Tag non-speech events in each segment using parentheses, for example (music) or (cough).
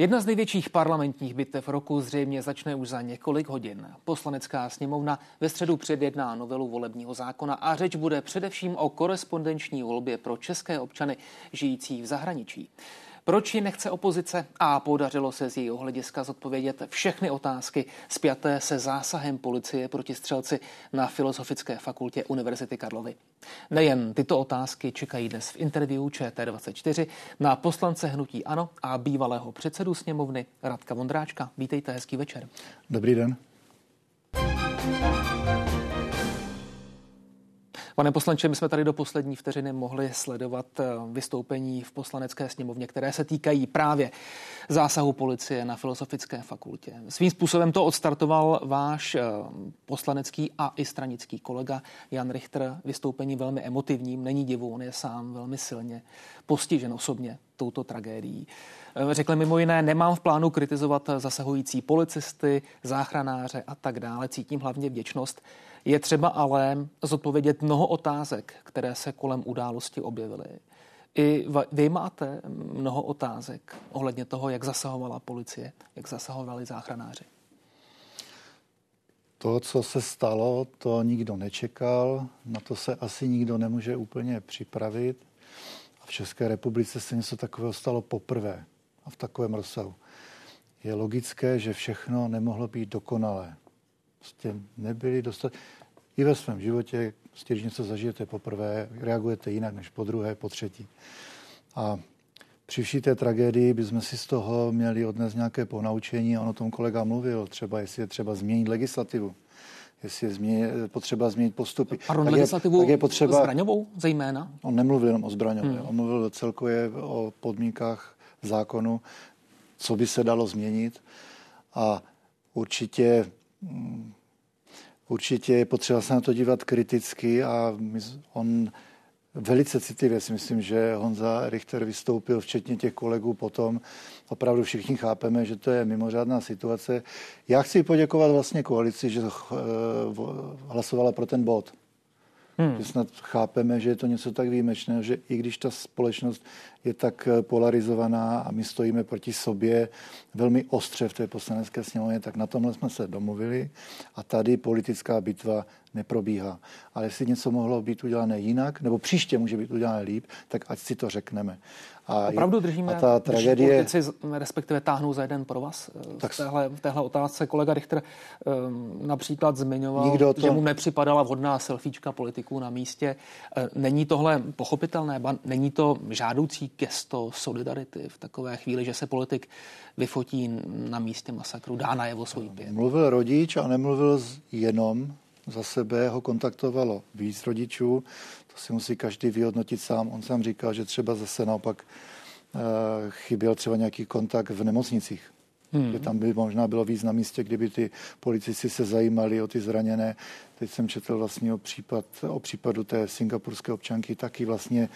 Jedna z největších parlamentních bitev roku zřejmě začne už za několik hodin. Poslanecká sněmovna ve středu předjedná novelu volebního zákona a řeč bude především o korespondenční volbě pro české občany žijící v zahraničí. Proč ji nechce opozice? A podařilo se z jejího hlediska zodpovědět všechny otázky spjaté se zásahem policie proti střelci na Filozofické fakultě Univerzity Karlovy. Nejen tyto otázky čekají dnes v interview ČT24 na poslance Hnutí Ano a bývalého předsedu sněmovny Radka Vondráčka. Vítejte, hezký večer. Dobrý den. Pane poslanče, my jsme tady do poslední vteřiny mohli sledovat eh, vystoupení v poslanecké sněmovně, které se týkají právě zásahu policie na Filozofické fakultě. Svým způsobem to odstartoval váš eh, poslanecký a i stranický kolega Jan Richter. Vystoupení velmi emotivním, není divu, on je sám velmi silně postižen osobně touto tragédií. Eh, řekl mimo jiné, nemám v plánu kritizovat zasahující policisty, záchranáře a tak dále. Cítím hlavně vděčnost je třeba ale zodpovědět mnoho otázek, které se kolem události objevily. I vy máte mnoho otázek ohledně toho, jak zasahovala policie, jak zasahovali záchranáři. To, co se stalo, to nikdo nečekal, na to se asi nikdo nemůže úplně připravit. A v České republice se něco takového stalo poprvé a v takovém rozsahu. Je logické, že všechno nemohlo být dokonalé. Prostě nebyli dostat... I ve svém životě, prostě, když něco zažijete poprvé, reagujete jinak než po druhé, po třetí. A při vší té tragédii bychom si z toho měli odnést nějaké ponaučení. On o tom kolega mluvil, třeba jestli je třeba změnit legislativu, jestli je změnit, potřeba změnit postupy. Pardon, tak legislativu je, tak je potřeba, zbraňovou zejména? On nemluvil jenom o zbraňové, hmm. on mluvil celkově o podmínkách zákonu, co by se dalo změnit. A určitě určitě je potřeba se na to dívat kriticky a on velice citlivě si myslím, že Honza Richter vystoupil, včetně těch kolegů potom. Opravdu všichni chápeme, že to je mimořádná situace. Já chci poděkovat vlastně koalici, že eh, hlasovala pro ten bod. Hmm. Že snad chápeme, že je to něco tak výjimečného, že i když ta společnost je tak eh, polarizovaná a my stojíme proti sobě velmi ostře v té poslanecké sněmovně, tak na tomhle jsme se domluvili a tady politická bitva neprobíhá. Ale jestli něco mohlo být udělané jinak, nebo příště může být udělané líp, tak ať si to řekneme. A Opravdu držíme, a ta tragédie... politici respektive táhnou za jeden pro vás. Tak... V, téhle, v téhle otázce kolega Richter um, například zmiňoval, Nikdo to... že mu nepřipadala vhodná selfiečka politiků na místě. Eh, není tohle pochopitelné? Ba není to žádoucí gesto solidarity v takové chvíli, že se politik vyfotí na místě masakru, dá najevo svůj pět? Mluvil rodič a nemluvil jenom za sebe, ho kontaktovalo víc rodičů, to si musí každý vyhodnotit sám. On sám říkal, že třeba zase naopak uh, chyběl třeba nějaký kontakt v nemocnicích. Hmm. Že tam by možná bylo víc na místě, kdyby ty policisti se zajímali o ty zraněné. Teď jsem četl vlastně o, případ, o případu té singapurské občanky, taky vlastně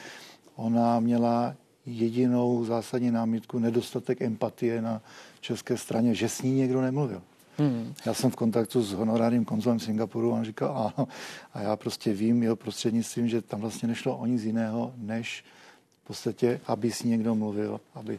ona měla jedinou zásadní námitku, nedostatek empatie na české straně, že s ní někdo nemluvil. Hmm. Já jsem v kontaktu s honorárním konzulem Singapuru a on říkal ano. A já prostě vím jeho prostřednictvím, že tam vlastně nešlo o nic jiného, než v podstatě, aby s někdo mluvil, aby,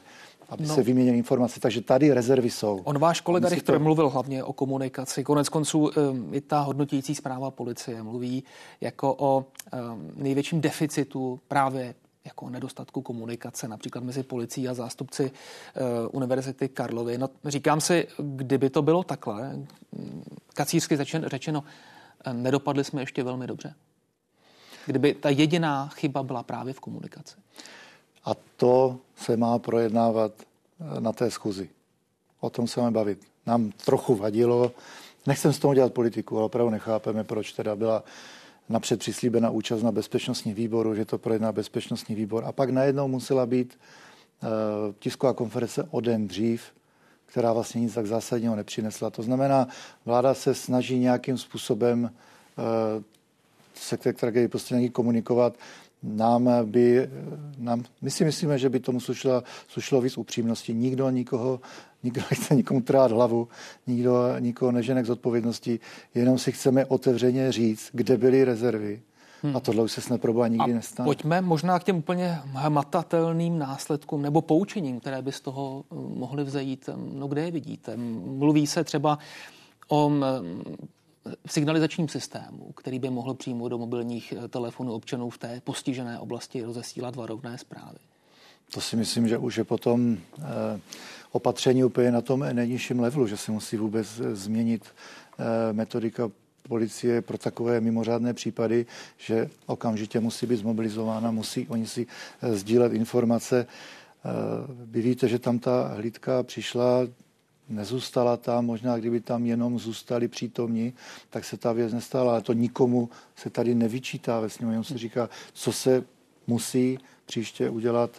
aby no. se vyměnily informace. Takže tady rezervy jsou. On váš kolega Richter to... mluvil hlavně o komunikaci. Konec konců i ta hodnotící zpráva policie mluví jako o um, největším deficitu právě jako nedostatku komunikace, například mezi policií a zástupci uh, Univerzity Karlovy. No, říkám si, kdyby to bylo takhle, kacířsky řečeno, eh, nedopadli jsme ještě velmi dobře. Kdyby ta jediná chyba byla právě v komunikaci. A to se má projednávat eh, na té schůzi. O tom se máme bavit. Nám trochu vadilo, nechcem z toho dělat politiku, ale opravdu nechápeme, proč teda byla napřed přislíbena účast na bezpečnostní výboru, že to projedná bezpečnostní výbor. A pak najednou musela být uh, tisková konference o den dřív, která vlastně nic tak zásadního nepřinesla. To znamená, vláda se snaží nějakým způsobem uh, se k té tragédii prostě nějaký komunikovat. Nám by, nám, my si myslíme, že by tomu slušilo, slušilo víc upřímnosti. Nikdo nikoho nikdo (laughs) nechce nikomu trát hlavu, nikdo nikoho nežene k zodpovědnosti, jenom si chceme otevřeně říct, kde byly rezervy Hmm. A tohle už se snad proboha nikdy a nestane. Pojďme možná k těm úplně hmatatelným následkům nebo poučením, které by z toho eh, mohly vzejít. No kde je vidíte? Mluví se třeba o signalizačním systému, který by mohl přímo do mobilních eh, telefonů občanů v té postižené oblasti rozesílat varovné zprávy. To si myslím, že už je potom eh, opatření úplně na tom nejnižším levelu, že se musí vůbec změnit metodika policie pro takové mimořádné případy, že okamžitě musí být zmobilizována, musí oni si eh, sdílet informace. Eh, vy víte, že tam ta hlídka přišla, nezůstala tam, možná kdyby tam jenom zůstali přítomní, tak se ta věc nestala, ale to nikomu se tady nevyčítá ve sněmu, jenom se říká, co se musí příště udělat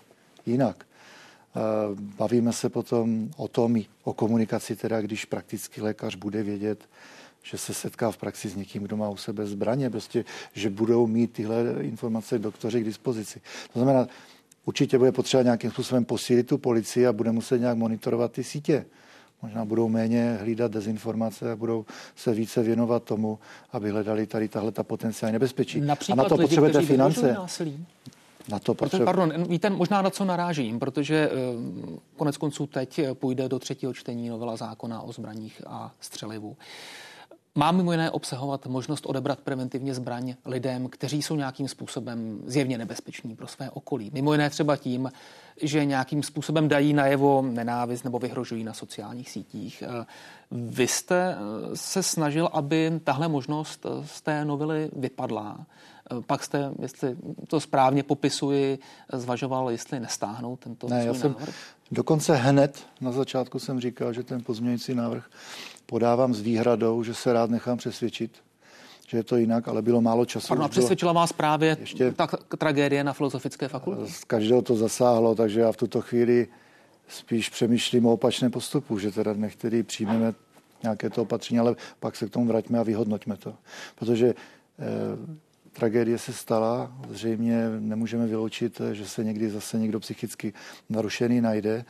jinak. Eh, bavíme se potom o tom, o komunikaci, teda když praktický lékař bude vědět, že se setká v praxi s někým, kdo má u sebe zbraně, prostě, že budou mít tyhle informace doktoři k dispozici. To znamená, určitě bude potřeba nějakým způsobem posílit tu policii a bude muset nějak monitorovat ty sítě. Možná budou méně hlídat dezinformace a budou se více věnovat tomu, aby hledali tady tahle ta potenciální nebezpečí. Například a na to lidi, potřebujete finance. Na to protože, pardon, víte možná na co narážím, protože uh, konec konců teď půjde do třetího čtení novela zákona o zbraních a střelivu má mimo jiné obsahovat možnost odebrat preventivně zbraň lidem, kteří jsou nějakým způsobem zjevně nebezpeční pro své okolí. Mimo jiné třeba tím, že nějakým způsobem dají najevo nenávist nebo vyhrožují na sociálních sítích. Vy jste se snažil, aby tahle možnost z té novely vypadla. Pak jste, jestli to správně popisuji, zvažoval, jestli nestáhnout tento ne, já jsem návrh? Dokonce hned na začátku jsem říkal, že ten pozměňující návrh podávám s výhradou, že se rád nechám přesvědčit, že je to jinak, ale bylo málo času. Pardon, a přesvědčila vás právě ještě ta tragédie na Filozofické fakultě? Z každého to zasáhlo, takže já v tuto chvíli spíš přemýšlím o opačném postupu, že teda nech tedy přijmeme nějaké to opatření, ale pak se k tomu vraťme a vyhodnoťme to. Protože eh, tragédie se stala, zřejmě nemůžeme vyloučit, že se někdy zase někdo psychicky narušený najde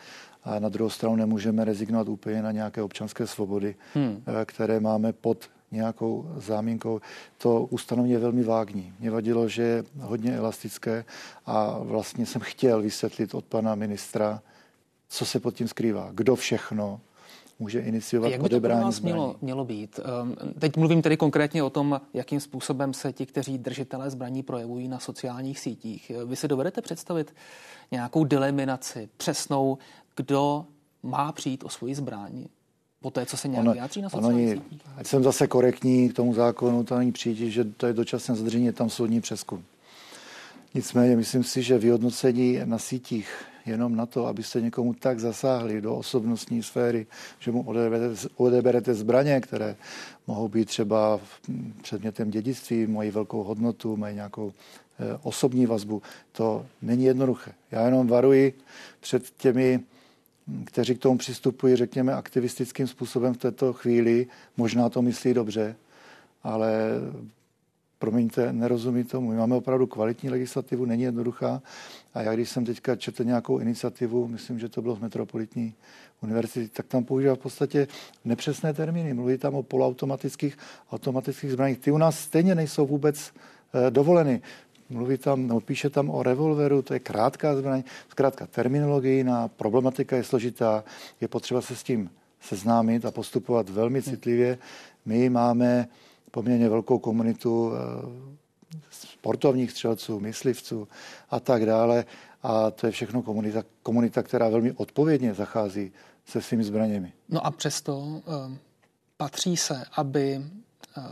a na druhou stranu nemůžeme rezignovat úplně na nějaké občanské svobody, hmm. Eh, které máme pod nějakou zámínkou. To ustanovení je velmi vágní. Mě vadilo, že je hodně elastické a vlastně jsem chtěl vysvětlit od pana ministra, co se pod tím skrývá, kdo všechno může iniciovat jak by to pro nás mělo, mělo být? Ehm, teď mluvím tedy konkrétně o tom, jakým způsobem se ti, kteří držitelé zbraní projevují na sociálních sítích. Vy si dovedete představit nějakou deliminaci, přesnou, kdo má přijít o svoji zbraň po té, co se nějak ono, vyjádří na sociálních ono, sítích? Ať jsem zase korektní k tomu zákonu, to není přijít, že to je dočasné zadržení, je tam soudní přeskum. Nicméně myslím si, že vyhodnocení na sítích jenom na to, abyste někomu tak zasáhli do osobnostní sféry, že mu odeberete, odeberete zbraně, které mohou být třeba předmětem dědictví, mají velkou hodnotu, mají nějakou eh, osobní vazbu. To není jednoduché. Já jenom varuji před těmi, kteří k tomu přistupují, řekněme, aktivistickým způsobem v této chvíli. Možná to myslí dobře, ale promiňte, nerozumí tomu. My máme opravdu kvalitní legislativu, není jednoduchá. A já, když jsem teďka četl nějakou iniciativu, myslím, že to bylo v Metropolitní univerzitě, tak tam používá v podstatě nepřesné termíny. Mluví tam o poloautomatických automatických zbraních. Ty u nás stejně nejsou vůbec eh, dovoleny. Mluví tam, no, píše tam o revolveru, to je krátká zbraň. Zkrátka terminologie na problematika je složitá, je potřeba se s tím seznámit a postupovat velmi citlivě. My máme poměrně velkou komunitu eh, sportovních střelců, myslivců a tak dále. A to je všechno komunita, komunita která velmi odpovědně zachází se svými zbraněmi. No a přesto uh, patří se, aby uh,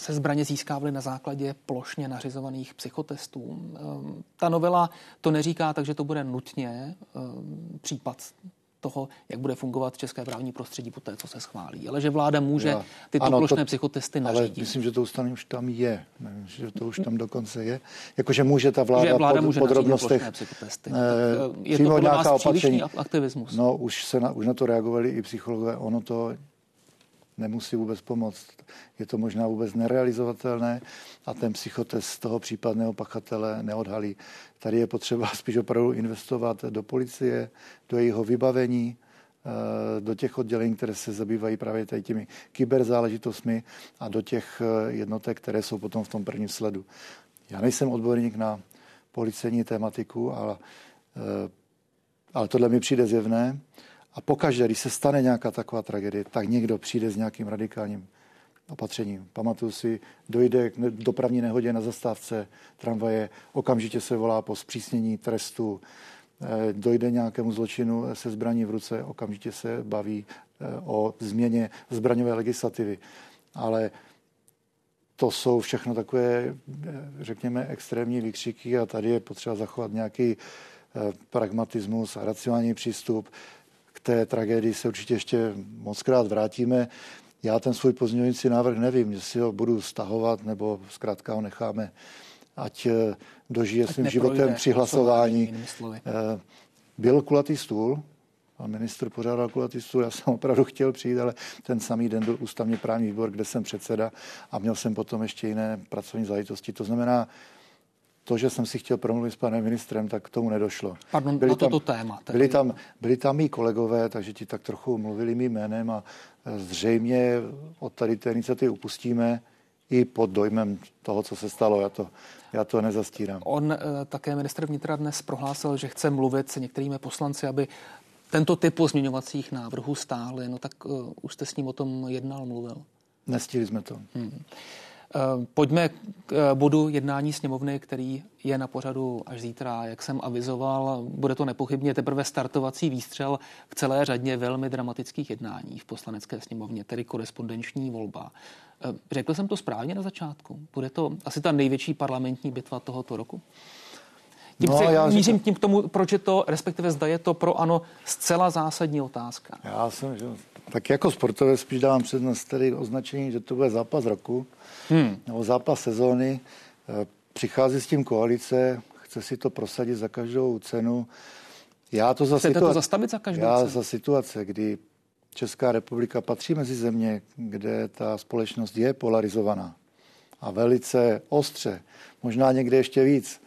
se zbraně získávaly na základě plošně nařizovaných psychotestů. Uh, ta novela to neříká, takže to bude nutně případ toho, jak bude fungovat české právní prostředí po té, co se schválí. Ale že vláda může Já, tyto ano, plošné to, psychotesty nařídit. Ale myslím, že to ustanovení už tam je. Ne, že to už tam dokonce je. Jakože může ta vláda, že vláda pod, může podrobnostech psychotesty. Eh, je to nějaká opatření. aktivismus? No, už, se na, už na to reagovali i psychologové. Ono to nemusí vůbec pomoct. Je to možná vůbec nerealizovatelné a ten psychotest toho případného pachatele neodhalí. Tady je potřeba (laughs) spíš opravdu investovat do policie, do jejího vybavení, eh, do těch oddělení, které se zabývají právě tady těmi kyberzáležitostmi a do těch eh, jednotek, které jsou potom v tom prvním sledu. Já nejsem odborník na policejní tématiku, ale, ale tohle mi přijde zjevné. A pokaždé, když se stane nějaká taková tragédie, tak někdo přijde s nějakým radikálním opatřením. Pamatuju si, dojde k dopravní nehodě na zastávce tramvaje, okamžitě se volá po zpřísnění trestu, eh, dojde nějakému zločinu se zbraní v ruce, okamžitě se baví eh, o změně zbraňové legislativy. Ale to jsou všechno takové, eh, řekněme, extrémní výkřiky a tady je potřeba zachovat nějaký pragmatismus a racionální přístup. K té tragédii se určitě ještě moc krát vrátíme. Já ten svůj pozměňující návrh nevím, jestli ho budu stahovat, nebo zkrátka ho necháme, ať eh, dožije ať svým životem při hlasování. Eh, byl kulatý stůl, pan ministr pořádal kulatý stůl, já jsem opravdu chtěl přijít, ale ten samý den byl ústavně právní výbor, kde jsem předseda a měl jsem potom ještě jiné pracovní záležitosti. To znamená, to, že jsem si chtěl promluvit s panem ministrem, tak k tomu nedošlo. Pardon, byli na toto tam, téma. Byli tam, byli tam mý kolegové, takže ti tak trochu mluvili mým jménem a zřejmě od tady té iniciativy upustíme i pod dojmem toho, co se stalo. Já to, já to nezastírám. On eh, také ministr vnitra dnes prohlásil, že chce mluvit s některými poslanci, aby tento typ pozměňovacích návrhů stály. No tak uh, už jste s ním o tom jednal, mluvil. Nestihli jsme to. Hmm. Eh, pojďme k eh, bodu jednání sněmovny, který je na pořadu až zítra. Jak jsem avizoval, bude to nepochybně teprve startovací výstřel k celé řadě velmi dramatických jednání v poslanecké sněmovně, tedy korespondenční volba. Eh, řekl jsem to správně na začátku? Bude to asi ta největší parlamentní bitva tohoto roku? Tím no, se já mířím říkám, tím k tomu, proč je to, respektive zda je to pro ano zcela zásadní otázka. Já jsem, že, tak jako sportovec spíš dávám přednost tedy označení, že to bude zápas roku, hmm. nebo zápas sezóny. Eh, přichází s tím koalice, chce si to prosadit za každou cenu. Já to za, situa- to zastavit za každou já cenu? za situace, kdy Česká republika patří mezi země, kde ta společnost je polarizovaná a velice ostře, možná někde ještě víc,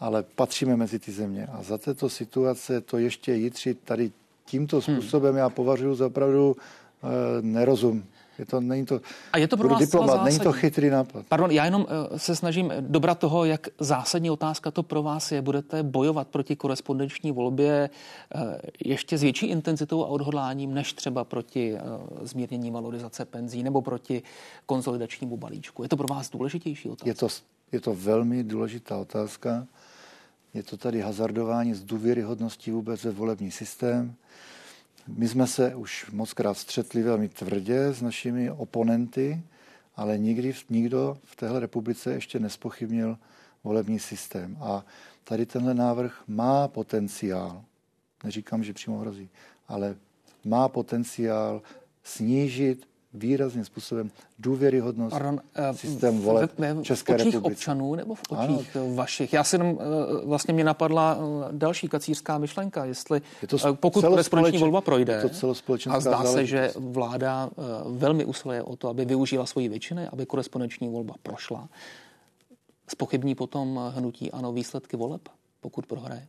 ale patříme mezi ty země. A za této situace to ještě jitřit tady tímto hmm. způsobem hmm. já považuji za opravdu e, nerozum. Je to, není to, a je to pro vás diplomat, není to chytrý nápad. Pardon, já jenom uh, se snažím dobrat toho, jak zásadní otázka to pro vás je. Budete bojovat proti korespondenční volbě uh, ještě s větší intenzitou a odhodláním, než třeba proti zmírnění valorizace penzí nebo proti konsolidačnímu balíčku. Je to pro vás důležitější otázka? Je to, je to velmi důležitá otázka. Je to tady hazardování s důvěryhodností vůbec ve volební systém. My jsme se už moc krát střetli velmi tvrdě s našimi oponenty, ale nikdy nikdo v téhle republice ještě nespochybnil volební systém. A tady tenhle návrh má potenciál, neříkám, že přímo hrozí, ale má potenciál snížit výrazným způsobem důvěryhodnost Pardon, uh, systém voleb v, České v očích republice. občanů nebo v očích ano. vašich? Já si jenom, uh, vlastně mě napadla další kacířská myšlenka, jestli je to pokud korespondenční volba projde to a zdá se, že vláda velmi usiluje o to, aby využila svoji většiny, aby korespondenční volba prošla, spochybní potom hnutí ano výsledky voleb, pokud prohraje?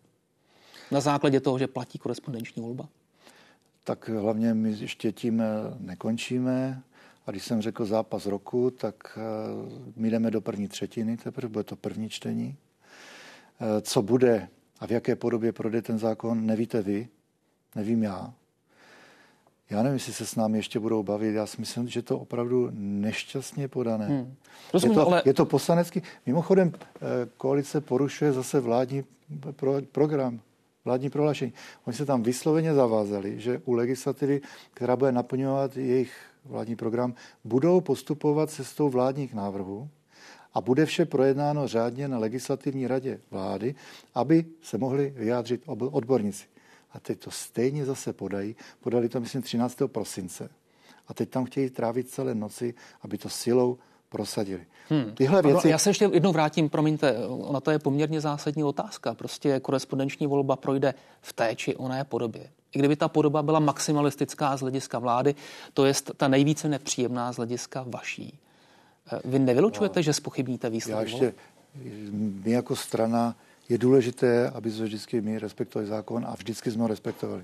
Na základě toho, že platí korespondenční volba? Tak hlavně my ještě tím eh, nekončíme. A když jsem řekl zápas roku, tak eh, my jdeme do první třetiny, teprve bude to první čtení. Eh, co bude a v jaké podobě projde ten zákon, nevíte vy, nevím já. Já nevím, jestli se s námi ještě budou bavit. Já si myslím, že to opravdu nešťastně podané. Hmm. Rozumím, je, to, ale... je to poslanecký. Mimochodem, koalice porušuje zase vládní pro, program vládní prohlášení. Oni se tam vysloveně zavázali, že u legislativy, která bude naplňovat jejich vládní program, budou postupovat cestou vládních návrhů a bude vše projednáno řádně na legislativní radě vlády, aby se mohli vyjádřit odborníci. A teď to stejně zase podají. Podali to, myslím, 13. prosince. A teď tam chtějí trávit celé noci, aby to silou prosadili. Hmm. Tyhle věci... Já se ještě jednou vrátím, promiňte, ona to je poměrně zásadní otázka. Prostě korespondenční volba projde v té či oné podobě. I kdyby ta podoba byla maximalistická z hlediska vlády, to je ta nejvíce nepříjemná z hlediska vaší. Eh, vy nevylučujete, no, že spochybníte výsledek? Já ještě, my jako strana, je důležité, aby jsme vždycky my respektovali zákon a vždycky jsme ho respektovali.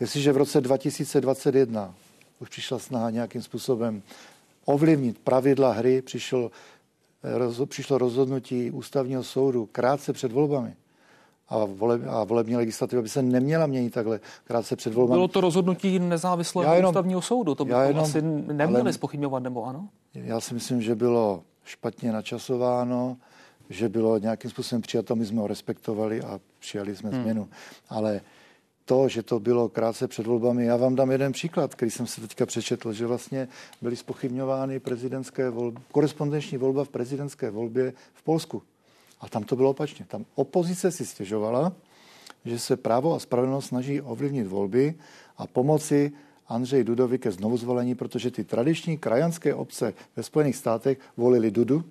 Jestliže v roce 2021 už přišla snaha nějakým způsobem ovlivnit pravidla hry, přišel roz, přišlo rozhodnutí ústavního soudu krátce před volbami, a, vole, a volební legislativa by se neměla měnit takhle krátce před volbami. Bylo to rozhodnutí nezávislého jenom, ústavního soudu, to bychom jenom, asi neměli spochybňovat, nebo ano? Já si myslím, že bylo špatně načasováno, že bylo nějakým způsobem přijato, my jsme ho respektovali a přijali jsme hmm. změnu. Ale to, že to bylo krátce před volbami, já vám dám jeden příklad, který jsem se teďka přečetl, že vlastně byly spochybňovány prezidentské volby, korespondenční volba v prezidentské volbě v Polsku. A tam to bylo opačně. Tam opozice si stěžovala, že se právo a spravedlnost snaží ovlivnit volby a pomoci Andřej Dudovi ke znovuzvolení, protože ty tradiční krajanské obce ve Spojených státech volili Dudu,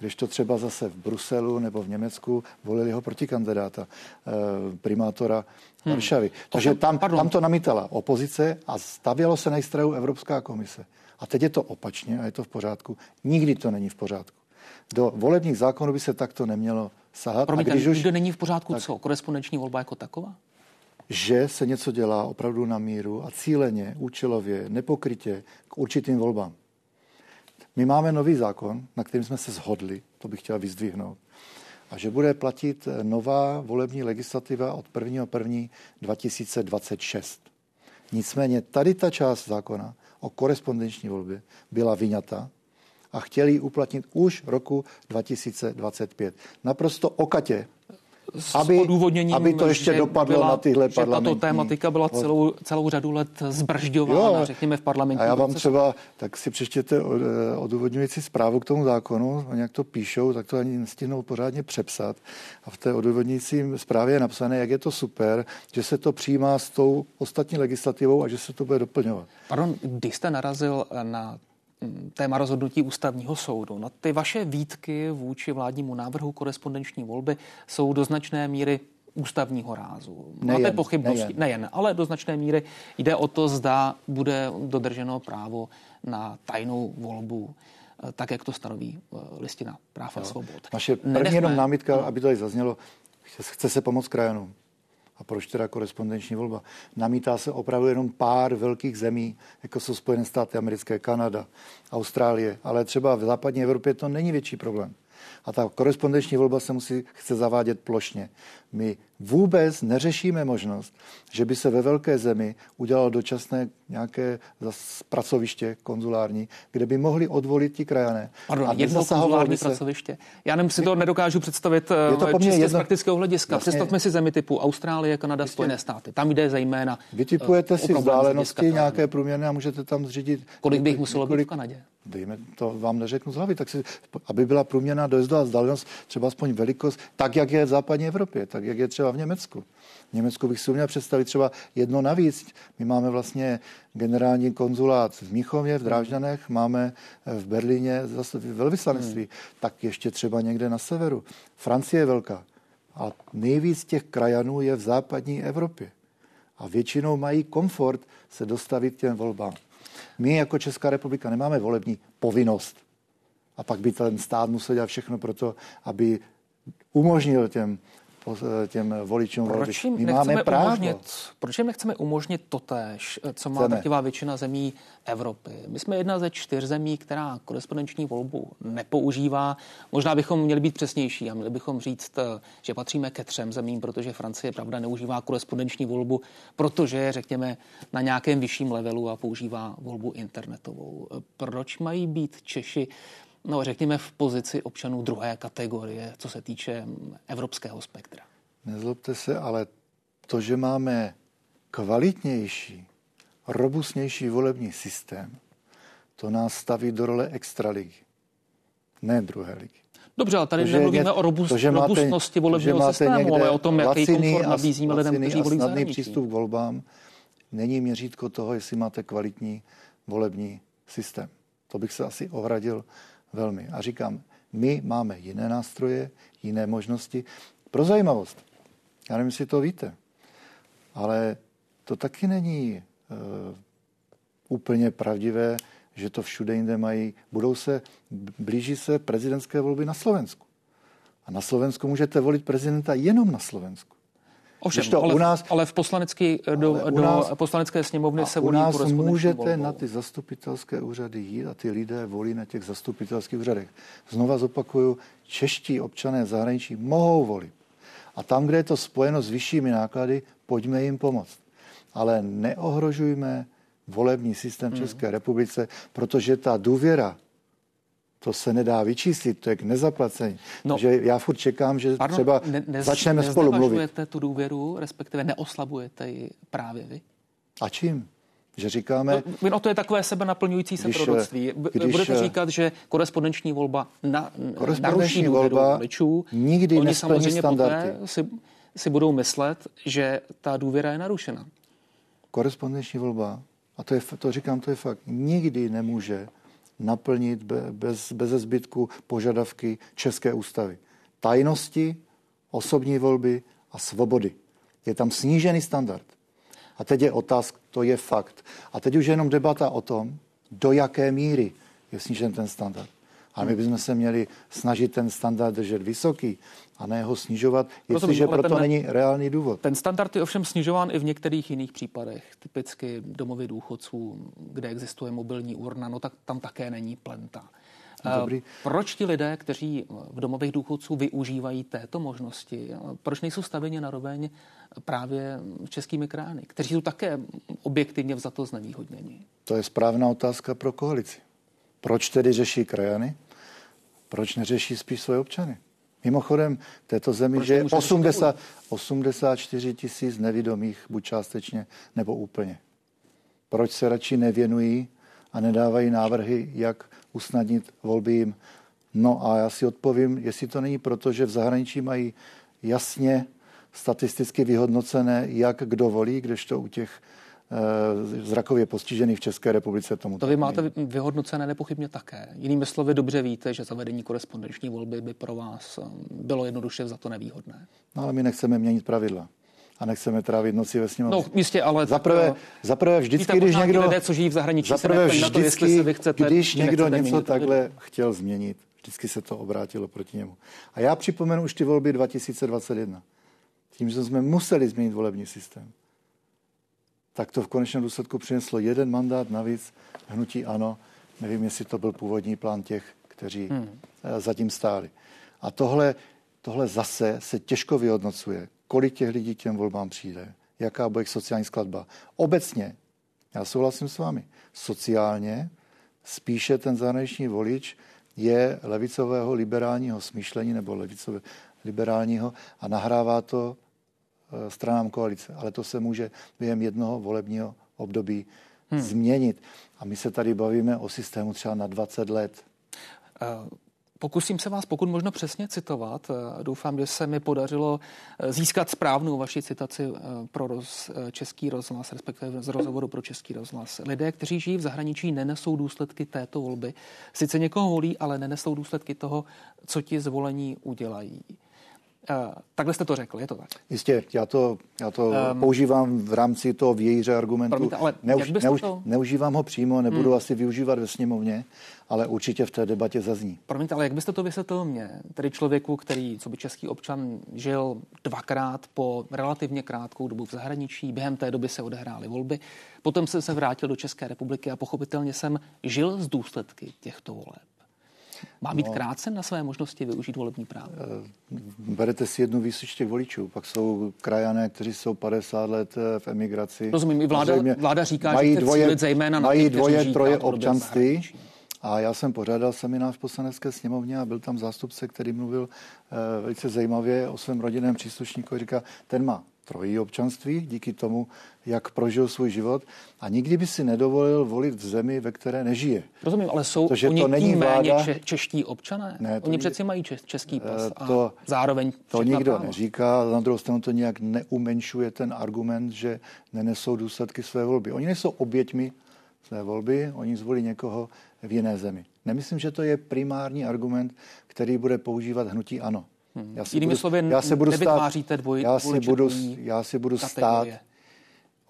když to třeba zase v Bruselu nebo v Německu volili ho protikandidáta, eh, primátora hmm. Varšavy. Takže tam, tam to namítala opozice a stavělo se na Evropská komise. A teď je to opačně a je to v pořádku. Nikdy to není v pořádku. Do volebních zákonů by se takto nemělo sahat. Promiňte, a když už, není v pořádku tak, co? Korespondenční volba jako taková? Že se něco dělá opravdu na míru a cíleně, účelově, nepokrytě k určitým volbám. My máme nový zákon, na kterým jsme se shodli, to bych chtěl vyzdvihnout, a že bude platit nová volební legislativa od 1.1.2026. 2026. Nicméně tady ta část zákona o korespondenční volbě byla vyňata a chtěli uplatnit už roku 2025. Naprosto okatě s aby, odůvodněním, aby to ještě dopadlo byla, na tyhle že tato tématika byla celou, celou řadu let zbržďována, řekněme, v parlamentu. A já vám třeba, tak si přečtěte eh, odůvodňující zprávu k tomu zákonu, oni jak to píšou, tak to ani nestihnou pořádně přepsat. A v té odůvodňující zprávě je napsané, jak je to super, že se to přijímá s tou ostatní legislativou a že se to bude doplňovat. Pardon, když jste narazil na téma rozhodnutí ústavního soudu. No, ty vaše výtky vůči vládnímu návrhu korespondenční volby jsou do značné míry ústavního rázu. Máte nejen, pochybnosti? Nejen. nejen, ale do značné míry jde o to, zda bude dodrženo právo na tajnou volbu, eh, tak jak to stanoví eh, listina práv a svobod. Naše první Nenechme, jenom námitka, no. aby to tady zaznělo, chce se pomoct krajanům. A proč teda korespondenční volba? Namítá se opravdu jenom pár velkých zemí, jako jsou Spojené státy americké, Kanada, Austrálie, ale třeba v západní Evropě to není větší problém. A ta korespondenční volba se musí, chce zavádět plošně. My vůbec neřešíme možnost, že by se ve velké zemi udělalo dočasné nějaké pracoviště konzulární, kde by mohli odvolit ti krajané. Pardon, jedno konzulární se... pracoviště. Já nem si to nedokážu představit je to čistě jedno... z praktického hlediska. Vlastně... Představme si zemi typu Austrálie, Kanada, Jistě. Spojené státy. Tam jde zejména Vytipujete si vzdálenosti nějaké průměrné a můžete tam zřídit... Kolik by jich muselo několik... být v Kanadě? Dejme, to vám neřeknu z hlavy, tak si, aby byla průměrná dojezdová vzdálenost, třeba aspoň velikost, tak, jak je v západní Evropě, tak, jak je třeba v Německu. V Německu bych si uměl představit třeba jedno navíc. My máme vlastně generální konzulát v Míchově, v Drážďanech, máme v Berlíně zase velvyslanectví, hmm. tak ještě třeba někde na severu. Francie je velká. A nejvíc těch krajanů je v západní Evropě. A většinou mají komfort se dostavit k těm volbám. My jako Česká republika nemáme volební povinnost. A pak by ten stát musel dělat všechno pro to, aby umožnil těm těm voličům proč jim My máme právo. Umožnit, proč jim nechceme umožnit totéž, co má taková většina zemí Evropy? My jsme jedna ze čtyř zemí, která korespondenční volbu nepoužívá. Možná bychom měli být přesnější a měli bychom říct, že patříme ke třem zemím, protože Francie, pravda, neužívá korespondenční volbu, protože je, řekněme, na nějakém vyšším levelu a používá volbu internetovou. Proč mají být Češi no, řekněme, v pozici občanů druhé kategorie, co se týče evropského spektra. Nezlobte se, ale to, že máme kvalitnější, robustnější volební systém, to nás staví do role extraligy, ne druhé ligy. Dobře, ale tady to, nemluvíme je, o robust, to, že máte, robustnosti volebního systému, ale o tom, jaký komfort nabízíme lidem, kteří volí snadný přístup k volbám není měřítko toho, jestli máte kvalitní volební systém. To bych se asi ohradil velmi. A říkám, my máme jiné nástroje, jiné možnosti. Pro zajímavost, já nevím, jestli to víte, ale to taky není uh, úplně pravdivé, že to všude jinde mají. Budou se, blíží se prezidentské volby na Slovensku. A na Slovensku můžete volit prezidenta jenom na Slovensku. Ovšem, to ale, u nás, ale v poslanecký, do, do nás, poslanecké sněmovny se volí U nás můžete volbou. na ty zastupitelské úřady jít a ty lidé volí na těch zastupitelských úřadech. Znova zopakuju, čeští občané v zahraničí mohou volit. A tam, kde je to spojeno s vyššími náklady, pojďme jim pomoct. Ale neohrožujme volební systém hmm. České republice, protože ta důvěra to se nedá vyčíslit, to je k nezaplacení. No, Takže já furt čekám, že pardon, třeba ne, ne, začneme spolu mluvit. tu důvěru, respektive neoslabujete ji právě vy? A čím? Že říkáme... No, no to je takové sebe naplňující se proroctví. Když, Budete eh, říkat, že korespondenční volba na, korespondenční volba voličů, nikdy oni samozřejmě standardy. poté si, si budou myslet, že ta důvěra je narušena. Korespondenční volba, a to, je, to říkám, to je fakt, nikdy nemůže naplnit bez, bez zbytku požadavky České ústavy. Tajnosti, osobní volby a svobody. Je tam snížený standard. A teď je otázka, to je fakt. A teď už je jenom debata o tom, do jaké míry je snížen ten standard. A my bychom se měli snažit ten standard držet vysoký a ne ho snižovat, jestliže proto ten, není reálný důvod. Ten standard je ovšem snižován i v některých jiných případech, typicky domovy důchodců, kde existuje mobilní urna, no tak tam také není plenta. Dobrý. Proč ti lidé, kteří v domových důchodců využívají této možnosti, proč nejsou stavěni na roveň právě českými krány, kteří jsou také objektivně vzato znevýhodněni? To je správná otázka pro koalici. Proč tedy řeší krajany? Proč neřeší spíš své občany? Mimochodem, této zemi, Proč že 80, 84 tisíc nevidomých, buď částečně, nebo úplně. Proč se radši nevěnují a nedávají návrhy, jak usnadnit volby jim? No a já si odpovím, jestli to není proto, že v zahraničí mají jasně statisticky vyhodnocené, jak kdo volí, kdežto u těch zrakově postižených v České republice tomu. To vy máte vyhodnocené nepochybně také. Jinými slovy, dobře víte, že zavedení korespondenční volby by pro vás eh, bylo jednoduše za to nevýhodné. No ale my nechceme měnit pravidla a nechceme trávit noci ve sněmovně. No, jistě, ale... Zaprvé, zaprvé vždycky, když někdo... Lidé, co žijí v zahraničí, zaprvé vždycky, na to, jestli se vy chcete, když někdo něco měnit. takhle chtěl změnit, vždycky se to obrátilo proti němu. A já připomenu už ty volby 2021. Tím, že jsme museli změnit volební systém tak to v konečném důsledku přineslo jeden mandát navíc hnutí ano. Nevím, jestli to byl původní plán těch, kteří hmm. Eh, zatím stáli. A tohle, tohle zase se těžko vyhodnocuje, kolik těch lidí k těm volbám přijde, jaká bude sociální skladba. Obecně, já souhlasím s vámi, sociálně spíše ten zahraniční volič je levicového liberálního smýšlení nebo levicového liberálního a nahrává to stranám koalice, ale to se může během jednoho volebního období hmm. změnit. A my se tady bavíme o systému třeba na 20 let. Uh. Pokusím se vás pokud možno přesně citovat. Doufám, že se mi podařilo získat správnou vaši citaci pro roz, Český rozhlas, respektive z rozhovoru pro Český rozhlas. Lidé, kteří žijí v zahraničí, nenesou důsledky této volby. Sice někoho volí, ale nenesou důsledky toho, co ti zvolení udělají. Uh, takhle jste to řekl, je to tak? Jistě, já to, já to um, používám v rámci toho vějíře argumentu. Promiňte, ale Neuž, neuž, to... Neužívám ho přímo, nebudu hmm. asi využívat ve sněmovně, ale určitě v té debatě zazní. Promiňte, ale jak byste to vysvětlil mě, tedy člověku, který, co by český občan, žil dvakrát po relativně krátkou dobu v zahraničí, během té doby se odehrály volby, potom jsem se vrátil do České republiky a pochopitelně jsem žil z důsledky těchto voleb. Má být no, krácen na své možnosti využít volební právo? Eh, berete si jednu výseč těch voličů, pak jsou krajané, kteří jsou 50 let eh, v emigraci. Rozumím, i vláda, vláda říká, mají že dvoje, zejména mají na těch, dvoje, troje občanství. A já jsem pořádal seminář v poslanecké sněmovně a byl tam zástupce, který mluvil uh, velice zajímavě o svém rodinném příslušníku. Říká, ten má trojí občanství díky tomu, jak prožil svůj život a nikdy by si nedovolil volit v zemi, ve které nežije. Rozumím, ale jsou Protože oni to není méně vláda... če- čeští občané? Ne, to oni přeci mají český pas a to, zároveň To nikdo práva. neříká, na druhou stranu to nějak neumenšuje ten argument, že nenesou důsledky své volby. Oni nejsou oběťmi své volby, oni zvolí někoho v jiné zemi. Nemyslím, že to je primární argument, který bude používat hnutí ANO. Hmm. Já si Jinými budu, slovy, já si budu stát, dvoj, já si budu, já si budu stát,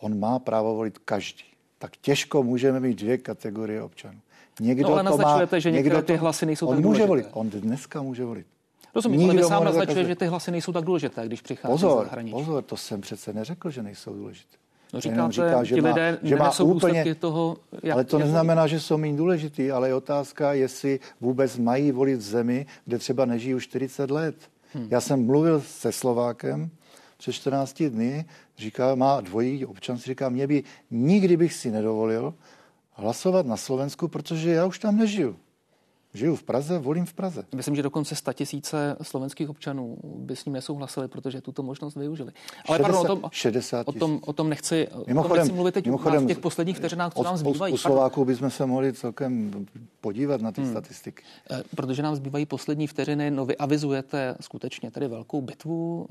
on má právo volit každý. Tak těžko můžeme mít dvě kategorie občanů. Někdo no, ale to má, že někdo ty hlasy nejsou On může volit, on dneska může volit. Rozumím, Nikdo ale vy sám naznačuje, že ty hlasy nejsou tak důležité, když přichází pozor, z zahraničí. Pozor, to jsem přece neřekl, že nejsou důležité. No říkáte, říká, že ti lidé má, že má úplně, toho, jak, Ale to jak neznamená, že jsou méně důležitý, ale je otázka, jestli vůbec mají volit v zemi, kde třeba nežijí už 40 let. Hmm. Já jsem mluvil se Slovákem před 14 dny, říká, má dvojí občanství, říká, mě by nikdy bych si nedovolil hlasovat na Slovensku, protože já už tam nežiju. Žiju v Praze, volím v Praze. Myslím, že dokonce 100 tisíce slovenských občanů by s ním nesouhlasili, protože tuto možnost využili. Ale 60, pardon, o tom, 60 o tom, o tom nechci, mimochodem, o tom nechci mluvit teď mimochodem, v těch posledních vteřinách, co nám zbývají. U Slováků bychom se mohli celkem podívat na ty hmm. statistiky. Eh, protože nám zbývají poslední vteřiny, no vy avizujete skutečně tady velkou bitvu.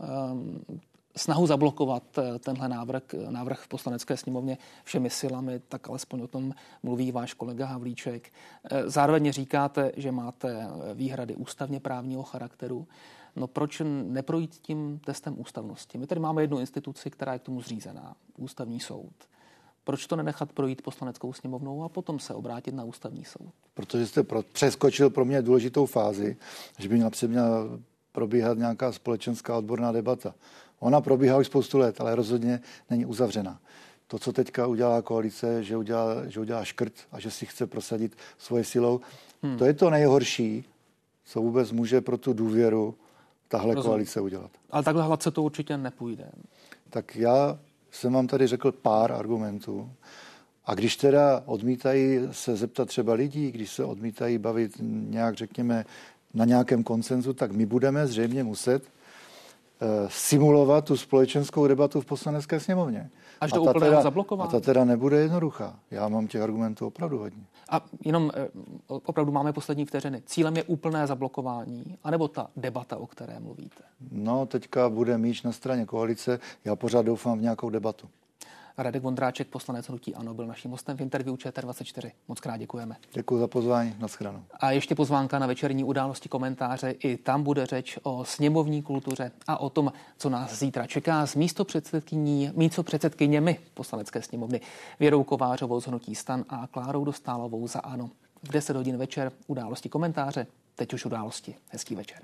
Snahu zablokovat eh, tenhle návrh, návrh v poslanecké sněmovně všemi silami, tak alespoň o tom mluví váš kolega Havlíček. Eh, zároveň říkáte, že máte výhrady ústavně právního charakteru. No proč neprojít tím testem ústavnosti? My tady máme jednu instituci, která je k tomu zřízená, ústavní soud. Proč to nenechat projít poslaneckou sněmovnou a potom se obrátit na ústavní soud? Protože jste pro, přeskočil pro mě důležitou fázi, že by například měla probíhat nějaká společenská odborná debata. Ona probíhá už spoustu let, ale rozhodně není uzavřená. To, co teďka udělá koalice, že udělá, že udělá škrt a že si chce prosadit svoje silou, hmm. to je to nejhorší, co vůbec může pro tu důvěru tahle Rozumím. koalice udělat. Ale takhle hladce to určitě nepůjde. Tak já jsem vám tady řekl pár argumentů. A když teda odmítají se zeptat třeba lidí, když se odmítají bavit nějak, řekněme, na nějakém koncenzu, tak my budeme zřejmě muset simulovat tu společenskou debatu v poslanecké sněmovně. Až do úplného zablokování. A ta teda nebude jednoduchá. Já mám těch argumentů opravdu hodně. A jenom eh, opravdu máme poslední vteřiny. Cílem je úplné zablokování, anebo ta debata, o které mluvíte? No, teďka bude míč na straně koalice. Já pořád doufám v nějakou debatu. Radek Vondráček, poslanec Hnutí Ano, byl naším hostem v interview ČT24. Moc krát děkujeme. Děkuji za pozvání, naschledanou. A ještě pozvánka na večerní události komentáře. I tam bude řeč o sněmovní kultuře a o tom, co nás zítra čeká s místo předsedkyní, místo předsedkyněmi poslanecké sněmovny Věrou Kovářovou z Hnutí Stan a Klárou Dostálovou za Ano. V 10 hodin večer události komentáře, teď už události. Hezký večer.